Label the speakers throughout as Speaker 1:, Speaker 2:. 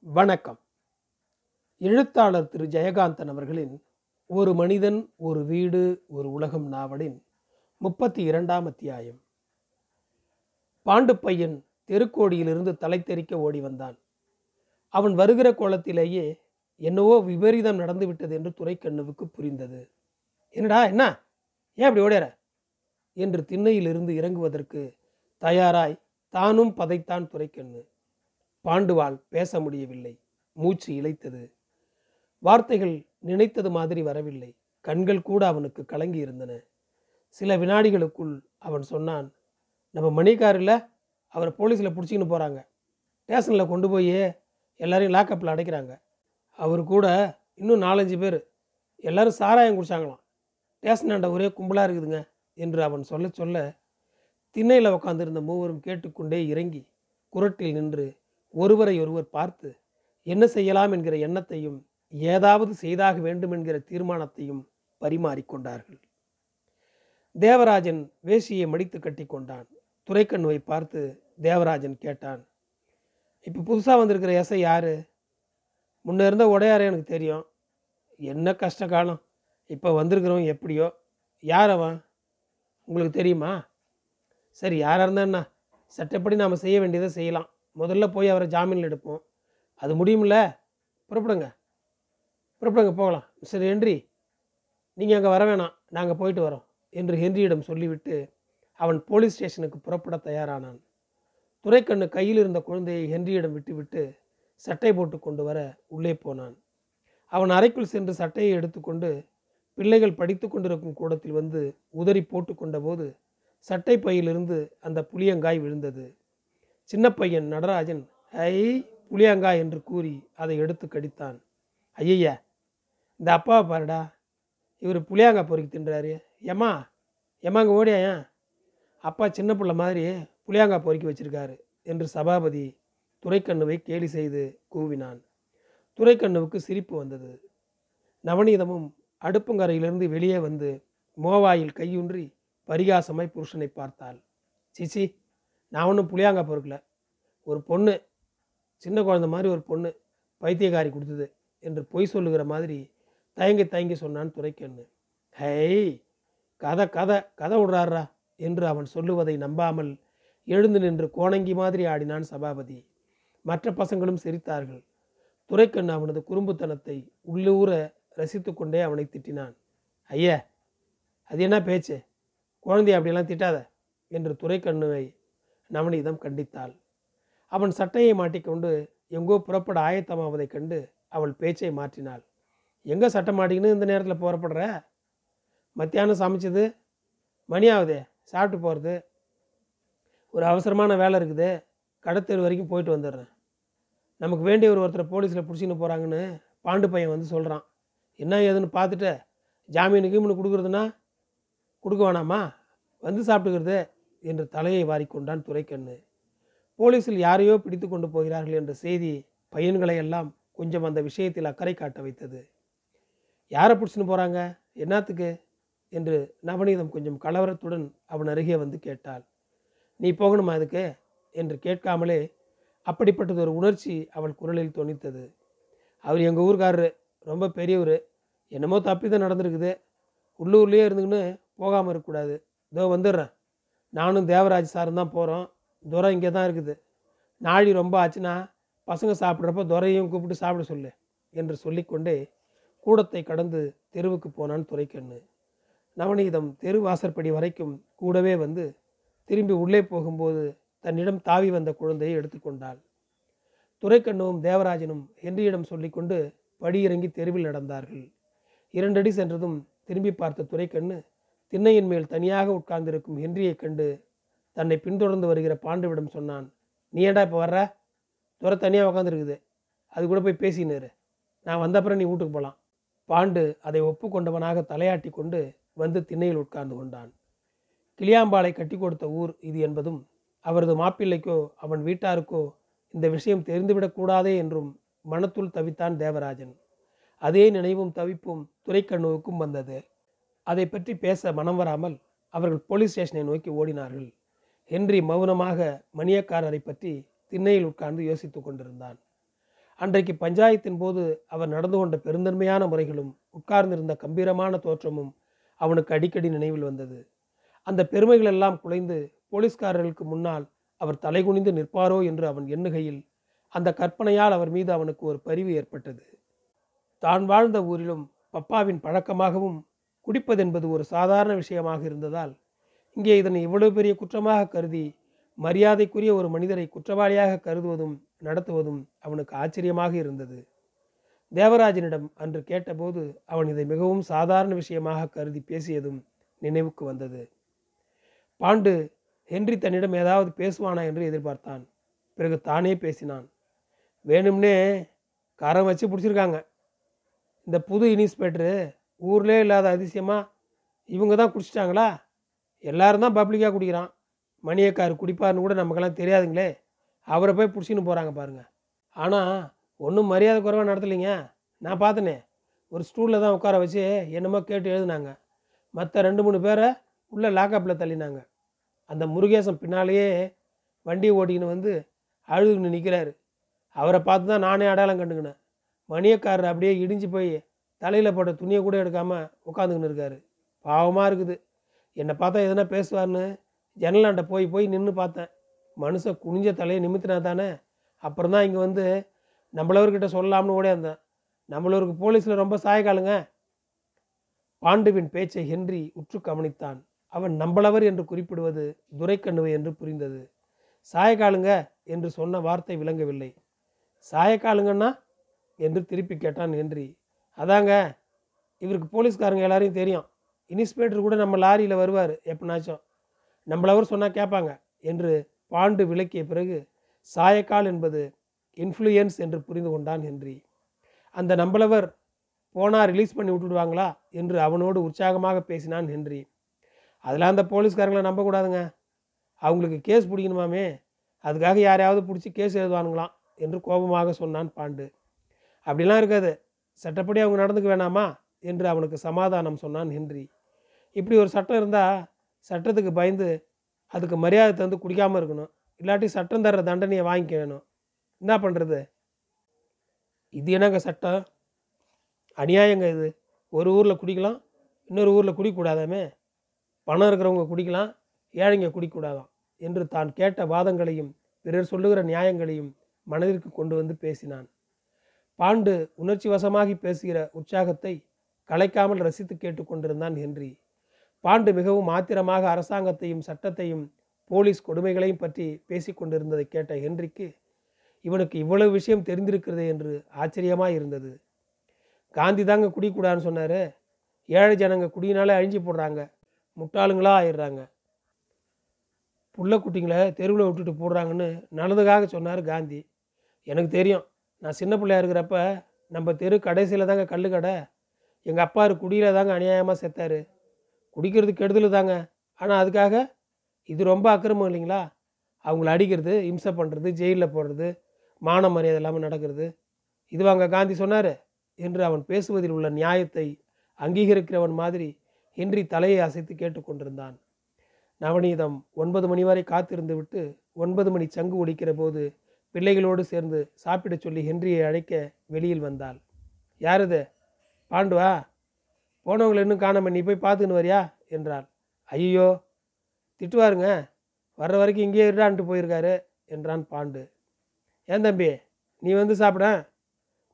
Speaker 1: வணக்கம். எழுத்தாளர் திரு. ஜெயகாந்தன் அவர்களின் ஒரு மனிதன் ஒரு வீடு ஒரு உலகம் நாவலின் முப்பத்தி இரண்டாம் அத்தியாயம் பாண்டு பையன் தெருக்கோடியிலிருந்து தலை தெறிக்க ஓடி வந்தான். அவன் வருகிற கோலத்திலேயே என்னவோ விபரீதம் நடந்துவிட்டது என்று துரைக்கண்ணுவுக்கு புரிந்தது. என்னடா என்ன? ஏன் அப்படி ஓடேற? என்று திண்ணையிலிருந்து இறங்குவதற்கு தயாராய் தானும் பதைத்தான் துரைக்கண்ணு. பாண்டுவாள் பேச முடியவில்லை. மூச்சு இழைத்தது. வார்த்தைகள் நினைத்தது மாதிரி வரவில்லை. கண்கள் கூட அவனுக்கு கலங்கி இருந்தன சில வினாடிகளுக்குள் அவன் சொன்னான் நம்ம மணிக்காரில் அவரை போலீஸில் பிடிச்சிக்கின்னு போகிறாங்க ஸ்டேஷனில் கொண்டு போய் எல்லாரையும் லாக்கப்பில் அடைக்கிறாங்க. அவர் கூட இன்னும் நாலஞ்சு பேர். எல்லாரும் சாராயம் குடிச்சாங்களாம். ஸ்டேஷனாண்ட ஒரே கும்பலாக இருக்குதுங்க என்று அவன் சொல்ல சொல்ல திண்ணையில் உட்காந்துருந்த மூவரும் கேட்டுக்கொண்டே இறங்கி குரட்டில் நின்று ஒருவரை ஒருவர் பார்த்து என்ன செய்யலாம்? என்கிற எண்ணத்தையும் ஏதாவது செய்தாக வேண்டும் என்கிற தீர்மானத்தையும் பரிமாறிக்கொண்டார்கள் தேவராஜன் வேசியை மடித்து கட்டி கொண்டான். துரைக்கண்ணுவை பார்த்து தேவராஜன் கேட்டான் இப்போ புதுசாக வந்திருக்கிற எசை யாரு? முன்ன இருந்த உடையாரே எனக்கு தெரியும். என்ன கஷ்ட காலம்? இப்போ வந்திருக்கிறவன் எப்படியோ? யார் அவன்? உங்களுக்கு தெரியுமா? சரி யாராக இருந்தா என்ன? சட்டப்படி நாம் செய்ய வேண்டியதை செய்யலாம். முதல்ல போய் அவரை ஜாமீனில் எடுப்போம். அது முடியுமில்ல புறப்படுங்க. புறப்படுங்க போகலாம். மிஸ்டர் ஹென்றி நீங்கள் அங்கே வர வேணாம். நாங்கள் போயிட்டு வரோம் என்று ஹென்ரியிடம் சொல்லிவிட்டு அவன் போலீஸ் ஸ்டேஷனுக்கு புறப்பட தயாரானான். துரைக்கண்ணு கையில் இருந்த குழந்தையை ஹென்ரியிடம் விட்டுவிட்டு சட்டை போட்டு கொண்டு வர உள்ளே போனான். அவன் அறைக்குள் சென்று சட்டையை எடுத்துக்கொண்டு பிள்ளைகள் படித்து கொண்டிருக்கும் கூடத்தில் வந்து உதறி போட்டு கொண்டபோது சட்டை பையிலிருந்து அந்த புளியங்காய் விழுந்தது. சின்ன பையன் நடராஜன் ஐ புளியங்கா என்று கூறி அதை எடுத்து கடித்தான். ஐயய்யா இந்த அப்பாவை பாருடா இவர் புளியாங்கா பொறுக்கி தின்றாரு. ஏம்மா ஏம்மாங்க ஓடியா அப்பா சின்ன பிள்ளை மாதிரி புளியாங்காய் பொறுக்கி வச்சிருக்காரு என்று சபாபதி துரைக்கண்ணுவை கேலி செய்து கூவினான். துரைக்கண்ணுவுக்கு சிரிப்பு வந்தது. நவநீதமும் அடுப்புங்கரையிலிருந்து வெளியே வந்து மோவாயில் கையூன்றி பரிகாசமாய் புருஷனை பார்த்தாள். சிசி நான் ஒன்றும் புளியாங்காய் பொறுக்கல. ஒரு பொண்ணு சின்ன குழந்தை மாதிரி ஒரு பொண்ணு பைத்தியக்காரி கொடுத்தது என்று பொய் சொல்லுகிற மாதிரி தயங்கி தயங்கி சொன்னான் துரைக்கண்ணு. ஹை கதை கதை கதை விடுறாரா என்று அவன் சொல்லுவதை நம்பாமல் எழுந்து நின்று கோணங்கி மாதிரி ஆடினான் சபாபதி. மற்ற பசங்களும் சிரித்தார்கள். துரைக்கண்ணு அவனது குறும்புத்தனத்தை உள்ளூர ரசித்து கொண்டே அவனை திட்டினான். ஐயா அது என்ன பேச்சு? குழந்தைய அப்படியெல்லாம் திட்டாத என்று துரைக்கண்ணுவை நவநீதம் கண்டித்தாள். அவன் சட்டையை மாட்டிக்கொண்டு எங்கோ புறப்பட ஆயத்தமாவதைக் கண்டு அவள் பேச்சை மாற்றினாள். எங்கே சட்டை மாட்டிக்கின்னு இந்த நேரத்தில் புறப்படுற? மத்தியானம் சமைச்சது? மணி ஆகுதே? சாப்பிட்டு போகிறது ஒரு அவசரமான வேலை இருக்குது. கடத்தெரு வரைக்கும் போயிட்டு வந்துடுறேன் நமக்கு வேண்டிய ஒரு ஒருத்தரை போலீஸில் பிடிச்சின்னு போகிறாங்கன்னு பாண்டு பையன் வந்து சொல்கிறான் என்ன ஏதுன்னு பார்த்துட்டு ஜாமீனுக்கு கீமீனு கொடுக்குறதுன்னா கொடுக்க வேணாமா? வந்து சாப்பிட்டுக்கிறது. என்று தலையை வாரிக்கொண்டான் துரைக்கண்ணு. போலீஸில் யாரையோ பிடித்து கொண்டு போகிறார்கள் என்ற செய்தி பையன்களை எல்லாம் கொஞ்சம் அந்த விஷயத்தில் அக்கறை காட்ட வைத்தது. யாரை பிடிச்சின்னு போகிறாங்க என்னத்துக்கு? என்று நவநீதம் கொஞ்சம் கலவரத்துடன் அவன் அருகே வந்து கேட்டாள். நீ போகணுமா அதுக்கு என்று கேட்காமலே அப்படிப்பட்டது ஒரு உணர்ச்சி அவள் குரலில் தொனித்தது. அவர் எங்கள் ஊர்க்காரரு ரொம்ப பெரியவர். என்னமோ தப்பி தான் நடந்திருக்குது. உள்ளூர்லேயே இருந்துக்கின்னு போகாமல் இருக்கக்கூடாது இதோ வந்துடுறேன். நானும் தேவராஜ் சாரும் தான் போகிறோம் துரை இங்கே தான் இருக்குது. நாழி ரொம்ப ஆச்சுன்னா பசங்க சாப்பிட்றப்ப துரையும் கூப்பிட்டு சாப்பிட சொல்லு என்று சொல்லிக்கொண்டே கூடத்தை கடந்து தெருவுக்கு போனான் துரைக்கண்ணு. நவநீதம் தெரு வாசற்படி வரைக்கும் கூடவே வந்து திரும்பி உள்ளே போகும்போது தன்னிடம் தாவி வந்த குழந்தையை எடுத்துக்கொண்டாள் துரைக்கண்ணுவும் தேவராஜனும் ஹென்ரியிடம் சொல்லிக்கொண்டு படியிறங்கி தெருவில் நடந்தார்கள். இரண்டடி சென்றதும் திரும்பி பார்த்த துரைக்கண்ணு திண்ணையின் மேல் தனியாக உட்கார்ந்திருக்கும் ஹென்ரியைக் கண்டு தன்னை பின்தொடர்ந்து வருகிற பாண்டுவிடம் சொன்னான் நீ ஏன்டா இப்போ வர்ற? துறை தனியாக உட்காந்துருக்குது அது கூட போய் பேசினாரு. நான் வந்தப்புறம் நீ வீட்டுக்கு போகலாம் பாண்டு அதை ஒப்புக்கொண்டவனாக தலையாட்டி கொண்டு வந்து திண்ணையில் உட்கார்ந்து கொண்டான். கிளியாம்பாலை கட்டி கொடுத்த ஊர் இது என்பதும் அவரது மாப்பிள்ளைக்கோ அவன் வீட்டாருக்கோ இந்த விஷயம் தெரிந்துவிடக்கூடாதே என்றும் மனத்துள் தவித்தான் தேவராஜன். அதே நினைவும் தவிப்பும் துரைக்கண்ணுவுக்கும் வந்தது. அதை பற்றி பேச மனம் வராமல் அவர்கள் போலீஸ் ஸ்டேஷனை நோக்கி ஓடினார்கள். ஹென்றி மௌனமாக மணியக்காரரை பற்றி திண்ணையில் உட்கார்ந்து யோசித்துக் கொண்டிருந்தான். அன்றைக்கு பஞ்சாயத்தின் போது அவர் நடந்து கொண்ட பெருந்தன்மையான முறைகளும் உட்கார்ந்திருந்த கம்பீரமான தோற்றமும் அவனுக்கு அடிக்கடி நினைவில் வந்தது. அந்த பெருமைகள் எல்லாம் குலைந்து போலீஸ்காரர்களுக்கு முன்னால் அவர் தலைகுனிந்து நிற்பாரோ என்று அவன் எண்ணுகையில் அந்த கற்பனையால் அவர் மீது அவனுக்கு ஒரு பரிவு ஏற்பட்டது. தான் வாழ்ந்த ஊரிலும் பப்பாவின் பழக்கமாகவும் குடிப்பதென்பது ஒரு சாதாரண விஷயமாக இருந்ததால் இங்கே இதனை இவ்வளவு பெரிய குற்றமாக கருதி மரியாதைக்குரிய ஒரு மனிதரை குற்றவாளியாக கருதுவதும் நடத்துவதும் அவனுக்கு ஆச்சரியமாக இருந்தது. தேவராஜனிடம் அன்று கேட்டபோது அவன் இதை மிகவும் சாதாரண விஷயமாக கருதி பேசியதும் நினைவுக்கு வந்தது. பாண்டு ஹென்றி தன்னிடம் ஏதாவது பேசுவானா என்று எதிர்பார்த்தான். பிறகு தானே பேசினான். வேணும்னே கரம் வச்சு பிடிச்சிருக்காங்க. இந்த புது இன்ஸ்பெக்டரு ஊர்லேயே இல்லாத அதிசயமாக இவங்க தான் குடிச்சிட்டாங்களா? எல்லாரும் தான் பப்ளிக்காக குடிக்கிறான். மணியக்கார் குடிப்பார்னு கூட நமக்கெல்லாம் தெரியாதுங்களே. அவரை போய் பிடிச்சின்னு போகிறாங்க பாருங்கள் ஆனால் ஒன்றும் மரியாதை குறைவாக நடத்தலைங்க. நான் பார்த்தனே ஒரு ஸ்டூலில் தான் உட்கார வச்சு என்னமோ கேட்டு எழுதுனாங்க. மற்ற ரெண்டு மூணு பேரை உள்ளே லாக்அப்பில் தள்ளினாங்க. அந்த முருகேசன் பின்னாலேயே வண்டியை ஓட்டிக்கின்னு வந்து அழுதுன்னு நிற்கிறாரு அவரை பார்த்து தான் நானே அடையாளம் கண்டுக்கினேன். மணியக்காரர் அப்படியே இடிஞ்சு போய் தலையில் போட்ட துணியை கூட எடுக்காமல் உட்காந்துக்கின்னு இருக்காரு. பாவமாக இருக்குது. என்னை பார்த்தா எதனா பேசுவார்னு ஜன்னலாண்ட போய் போய் நின்று பார்த்தேன். மனுஷன் குனிஞ்ச தலையை நிமித்தினா தானே? அப்புறம் தான் இங்கே வந்து நம்மளவர்கிட்ட சொல்லலாம்னு ஓடே இருந்தேன் நம்மளவருக்கு போலீஸில் ரொம்ப சாயக்காலுங்க. பாண்டுவின் பேச்சை ஹென்றி உற்று கவனித்தான். அவன் நம்பளவர் என்று குறிப்பிடுவது துரைக்கண்ணுவை என்று புரிந்தது. சாயக்காலுங்க என்று சொன்ன வார்த்தை விளங்கவில்லை. சாயக்காலுங்கன்னா? என்று திருப்பி கேட்டான் ஹென்றி. அதாங்க இவருக்கு போலீஸ்காரங்க எல்லாரையும் தெரியும். இன்ஸ்பெக்டர் கூட நம்ம லாரியில் வருவார் எப்பனாச்சும். நம்மளவர் சொன்னால் கேட்பாங்க என்று பாண்டு விளக்கிய பிறகு சாயக்கால் என்பது இன்ஃப்ளூயன்ஸ் என்று புரிந்து கொண்டான் ஹென்றி. அந்த நம்பளவர் போனால் ரிலீஸ் பண்ணி விட்டுடுவாங்களா? என்று அவனோடு உற்சாகமாக பேசினான் ஹென்றி. அதெல்லாம் அந்த போலீஸ்காரங்களை நம்பக்கூடாதுங்க. அவங்களுக்கு கேஸ் பிடிக்கணுமாமே? அதுக்காக யாரையாவது பிடிச்சி கேஸ் எழுதுவானுங்களாம் என்று கோபமாக சொன்னான் பாண்டு. அப்படிலாம் இருக்காது. சட்டப்படி அவங்க நடந்துக்க வேணாமா? என்று அவனுக்கு சமாதானம் சொன்னான் ஹென்றி. இப்படி ஒரு சட்டம் இருந்தால் சட்டத்துக்கு பயந்து அதுக்கு மரியாதை தந்து குடிக்காமல் இருக்கணும். இல்லாட்டி சட்டம் தர்ற தண்டனையை வாங்கிக்க வேணும். என்ன பண்ணுறது இது என்னங்க சட்டம்? அநியாயங்க இது. ஒரு ஊரில் குடிக்கலாம் இன்னொரு ஊரில் குடிக்கக்கூடாதாமே பணம் இருக்கிறவங்க குடிக்கலாம் ஏழைங்க குடிக்கக்கூடாதாம் என்று தான் கேட்ட வாதங்களையும் பிறர் சொல்லுகிற நியாயங்களையும் மனதிற்கு கொண்டு வந்து பேசினான். பாண்டு உணர்ச்சி வசமாகி பேசுகிற உற்சாகத்தை கலைக்காமல் ரசித்து கேட்டுக்கொண்டிருந்தான் ஹென்றி. பாண்டு மிகவும் ஆத்திரமாக அரசாங்கத்தையும் சட்டத்தையும் போலீஸ் கொடுமைகளையும் பற்றி பேசிக்கொண்டிருந்ததை கேட்ட ஹென்றிக்கு இவனுக்கு இவ்வளவு விஷயம் தெரிந்திருக்கிறது என்று ஆச்சரியமாக இருந்தது. காந்தி தாங்க குடிக்கூடாதுன்னு சொன்னார். ஏழை ஜனங்க குடியினாலே அழிஞ்சு போடுறாங்க. முட்டாளுங்களா ஆயிடுறாங்க. புள்ள குட்டிங்களை தெருவில் விட்டுட்டு போடுறாங்கன்னு நல்லதுக்காக சொன்னார் காந்தி. எனக்கு தெரியும். நான் சின்ன பிள்ளையா இருக்கிறப்ப நம்ம தெரு கடைசியில் தாங்க கல் கடை. எங்கள் அப்பா குடியில் தாங்க அநியாயமாக செத்தார். குடிக்கிறது கெடுதல் தாங்க. ஆனால் அதுக்காக இது ரொம்ப அக்கிரமம் இல்லைங்களா? அவங்கள அடிக்கிறது இம்சை பண்ணுறது ஜெயிலில் போடுறது மான மரியாதை இல்லாமல் நடக்கிறது. இதுவாங்க காந்தி சொன்னார் என்று அவன் பேசுவதில் உள்ள நியாயத்தை அங்கீகரிக்கிறவன் மாதிரி ஹென்றி தலையை அசைத்து கேட்டுக்கொண்டிருந்தான் நவநீதம் ஒன்பது மணி வரை காத்திருந்து விட்டு ஒன்பது மணி சங்கு ஒடிக்கிற போது பிள்ளைகளோடு சேர்ந்து சாப்பிட சொல்லி ஹென்ரியை அழைக்க வெளியில் வந்தாள். யாருது பாண்டுவா? போனவங்களை இன்னும் காணாம நீ போய் பார்த்துன்னு வரியா? என்றாள். ஐயோ திட்டுவாருங்க. வர்ற வரைக்கும் இங்கேயே இருடான்ட்டு போயிருக்காரு என்றான் பாண்டு. ஏன் தம்பி நீ வந்து சாப்பிட?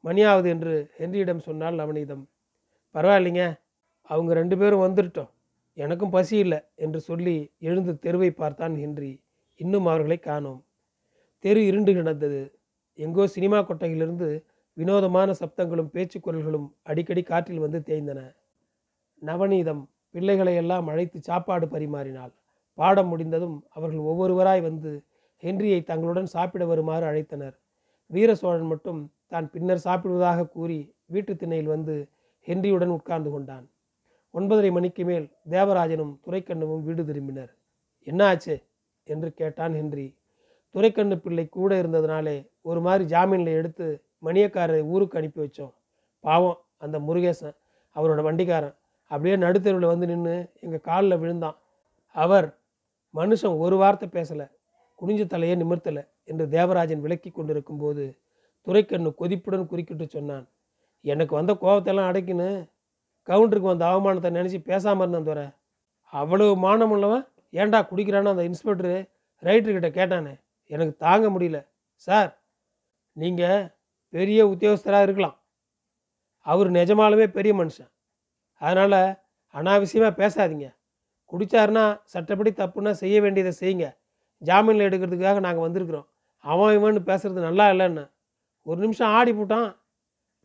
Speaker 1: மணியாவது என்று ஹென்ரியிடம் சொன்னால் நவநீதம் பரவாயில்லைங்க அவங்க ரெண்டு பேரும் வந்துட்டோம். எனக்கும் பசி இல்லை என்று சொல்லி எழுந்து தெருவை பார்த்தான் ஹென்றி. இன்னும் அவர்களை காணோம். தெரு இருண்டு கிடந்தது எங்கோ சினிமா கொட்டையிலிருந்து வினோதமான சப்தங்களும் பேச்சுக்குரல்களும் அடிக்கடி காற்றில் வந்து தேய்ந்தன. நவநீதம் பிள்ளைகளை எல்லாம் அழைத்து சாப்பாடு பரிமாறினாள். பாடம் முடிந்ததும் அவர்கள் ஒவ்வொருவராய் வந்து ஹென்ரியை தங்களுடன் சாப்பிட வருமாறு அழைத்தனர். வீர சோழன் மட்டும் தான் பின்னர் சாப்பிடுவதாக கூறி வீட்டு திண்ணையில் வந்து ஹென்ரியுடன் உட்கார்ந்து கொண்டான். ஒன்பதரை மணிக்கு மேல் தேவராஜனும் துரைக்கண்ணுவும் வீடு திரும்பினர். என்ன ஆச்சு என்று கேட்டான் ஹென்றி துரைக்கண்ணு பிள்ளை கூட இருந்ததுனாலே ஒரு மாதிரி ஜாமீனில் எடுத்து மணியக்காரரை ஊருக்கு அனுப்பி வச்சோம். பாவம் அந்த முருகேசன் அவரோட வண்டிக்காரன். அப்படியே நடுத்தருவில் வந்து நின்று எங்கள் காலில் விழுந்தான். அவர் மனுஷன் ஒரு வார்த்தை பேசலை குனிஞ்ச தலையே நிமிர்த்தலை என்று தேவராஜன் விளக்கி கொண்டிருக்கும் போது துரைக்கண்ணு கொதிப்புடன் குறுக்கிட்டு சொன்னான் எனக்கு வந்த கோபத்தெல்லாம் அடைக்கின்னு கவுண்டருக்கு வந்த அவமானத்தை நினச்சி பேசாமல் இருந்தேன் துறை அவ்வளவு மானம் உள்ளவன் ஏன்டா குடிக்கிறான்னு அந்த இன்ஸ்பெக்டரு ரைட்டர்கிட்ட கேட்டானே. எனக்கு தாங்க முடியல. சார் நீங்கள் பெரிய உத்தியோகஸ்தராக இருக்கலாம். அவர் நிஜமாலுமே பெரிய மனுஷன். அதனால் அனாவசியமாக பேசாதீங்க. குடிச்சாருன்னா சட்டப்படி தப்புன்னா செய்ய வேண்டியதை செய்யுங்க. ஜாமீனில் எடுக்கிறதுக்காக நாங்கள் வந்திருக்கிறோம். அவன் இவன்னு பேசுறது நல்லா இல்லைன்னு. ஒரு நிமிஷம் ஆடி போட்டான்.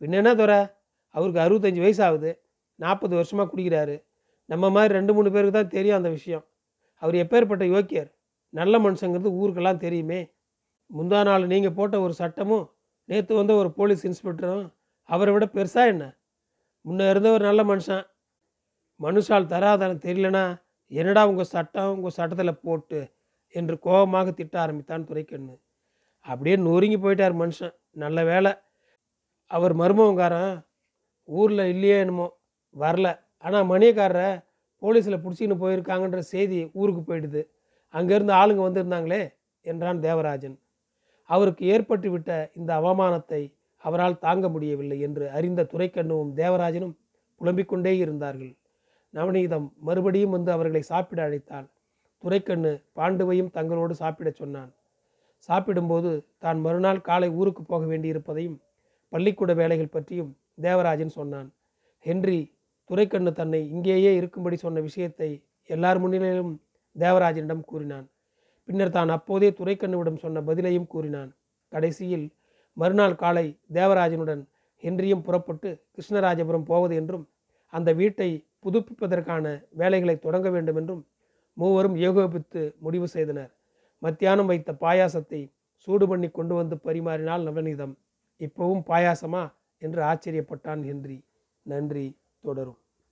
Speaker 1: பின்ன என்ன துறை? அவருக்கு அறுபத்தஞ்சி வயசு ஆகுது. நாற்பது வருஷமாக குடிக்கிறாரு. நம்ம மாதிரி ரெண்டு மூணு பேருக்கு தான் தெரியும் அந்த விஷயம். அவர் எப்பேற்பட்ட யோக்கியர்? நல்ல மனுஷங்கிறது ஊருக்கெல்லாம் தெரியுமே. முந்தா நாள் நீங்கள் போட்ட ஒரு சட்டமும் நேற்று வந்த ஒரு போலீஸ் இன்ஸ்பெக்டரும் அவரை விட பெருசா என்ன? முன்ன இருந்த ஒரு நல்ல மனுஷன். மனுஷால் தராதனம் தெரியலனா என்னடா உங்கள் சட்டம் உங்கள் சட்டத்தில் போட்டு என்று கோபமாக திட்ட ஆரம்பித்தான் துரைக்கண்ணு. அப்படியே நொறுங்கி போயிட்டார் மனுஷன். நல்ல வேலை அவர் மருமகங்காரன் ஊரில் இல்லையே என்னமோ வரல. ஆனால் மணியக்காரரை போலீஸில் பிடிச்சிக்கின்னு போயிருக்காங்கன்ற செய்தி ஊருக்கு போயிடுது. அங்கேருந்து ஆளுங்க வந்திருந்தாங்களே என்றான் தேவராஜன். அவருக்கு ஏற்பட்டுவிட்ட இந்த அவமானத்தை அவரால் தாங்க முடியவில்லை என்று அறிந்த துரைக்கண்ணுவும் தேவராஜனும் புலம்பிக் கொண்டே இருந்தார்கள். நவநீதம் மறுபடியும் வந்து அவர்களை சாப்பிட அழைத்தாள். துரைக்கண்ணு பாண்டுவையும் தங்களோடு சாப்பிடச் சொன்னான். சாப்பிடும்போது தான் மறுநாள் காலை ஊருக்கு போக வேண்டியிருப்பதையும் பள்ளிக்கூட வேலைகள் பற்றியும் தேவராஜன் சொன்னான். ஹென்றி துரைக்கண்ணு தன்னை இங்கேயே இருக்கும்படி சொன்ன விஷயத்தை எல்லார் முன்னிலையிலும் தேவராஜனிடம் கூறினான். பின்னர் தான் அப்போதே துரைக்கண்ணுவிடம் சொன்ன பதிலையும் கூறினான். கடைசியில் மறுநாள் காலை தேவராஜனுடன் ஹென்ரியும் புறப்பட்டு கிருஷ்ணராஜபுரம் போவது என்றும் அந்த வீட்டை புதுப்பிப்பதற்கான வேலைகளை தொடங்க வேண்டும் என்றும் மூவரும் ஏகோபித்து முடிவு செய்தனர். மத்தியானம் வைத்த பாயாசத்தை சூடு பண்ணி கொண்டு வந்து பரிமாறினாள் நவநீதம். இப்பவும் பாயாசமா? என்று ஆச்சரியப்பட்டான் ஹென்றி நன்றி தொடரும்.